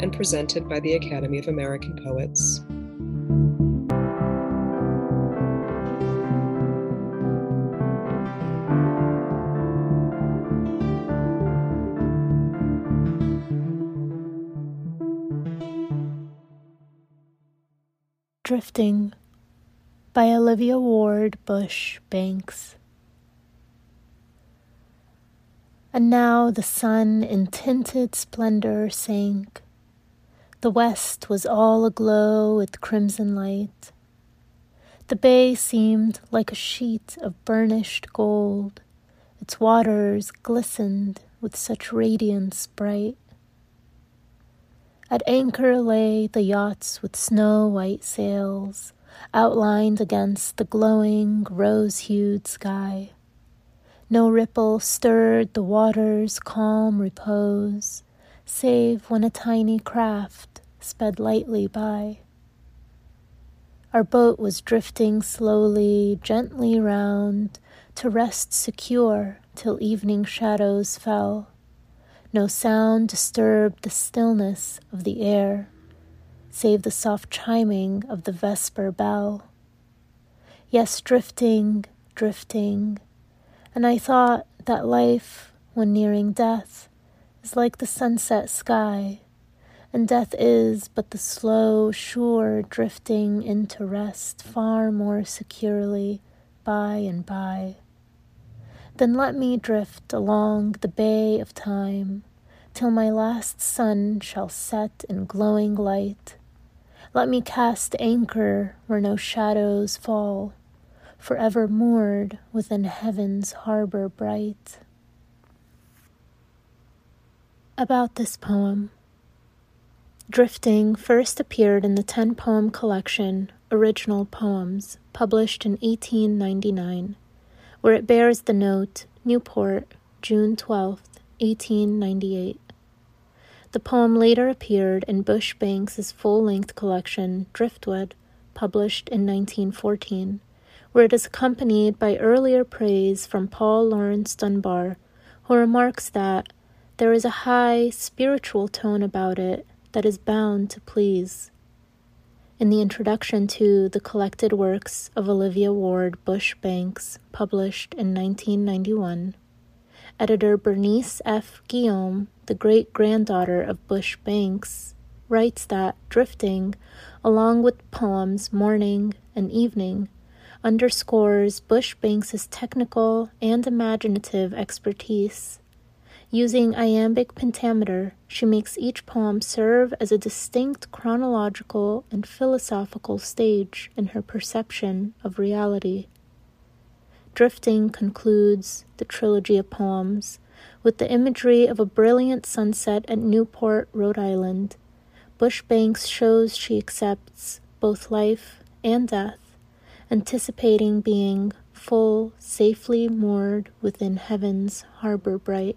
and presented by the Academy of American Poets. Drifting by Olivia Ward Bush Banks. And now the sun in tinted splendor sank. The west was all aglow with crimson light. The bay seemed like a sheet of burnished gold. Its waters glistened with such radiance bright. At anchor lay the yachts with snow white sails, outlined against the glowing rose hued sky. No ripple stirred the water's calm repose, save when a tiny craft sped lightly by. Our boat was drifting slowly, gently round, to rest secure till evening shadows fell. No sound disturbed the stillness of the air, save the soft chiming of the vesper bell. Yes, drifting, drifting, and I thought that life, when nearing death, is like the sunset sky, and death is but the slow, sure drifting into rest far more securely by and by. Then let me drift along the bay of time till my last sun shall set in glowing light. Let me cast anchor where no shadows fall, forever moored within heaven's harbor bright. About this poem. Drifting first appeared in the 10 poem collection Original Poems, published in 1899 where it bears the note Newport, June 12, 1898. The poem later appeared in Bush Banks's full length collection Driftwood, published in 1914, where it is accompanied by earlier praise from Paul Laurence Dunbar, who remarks that there is a high, spiritual tone about it that is bound to please in the introduction to the collected works of Olivia Ward Bush Banks, published in 1991. Editor Bernice F. Guillaume, the great granddaughter of Bush Banks, writes that drifting, along with poems Morning and Evening, underscores Bush Banks's technical and imaginative expertise Using iambic pentameter, she makes each poem serve as a distinct chronological and philosophical stage in her perception of reality. Drifting concludes the trilogy of poems with the imagery of a brilliant sunset at Newport, Rhode Island. Bush Banks shows she accepts both life and death, anticipating being full, safely moored within heaven's harbor bright.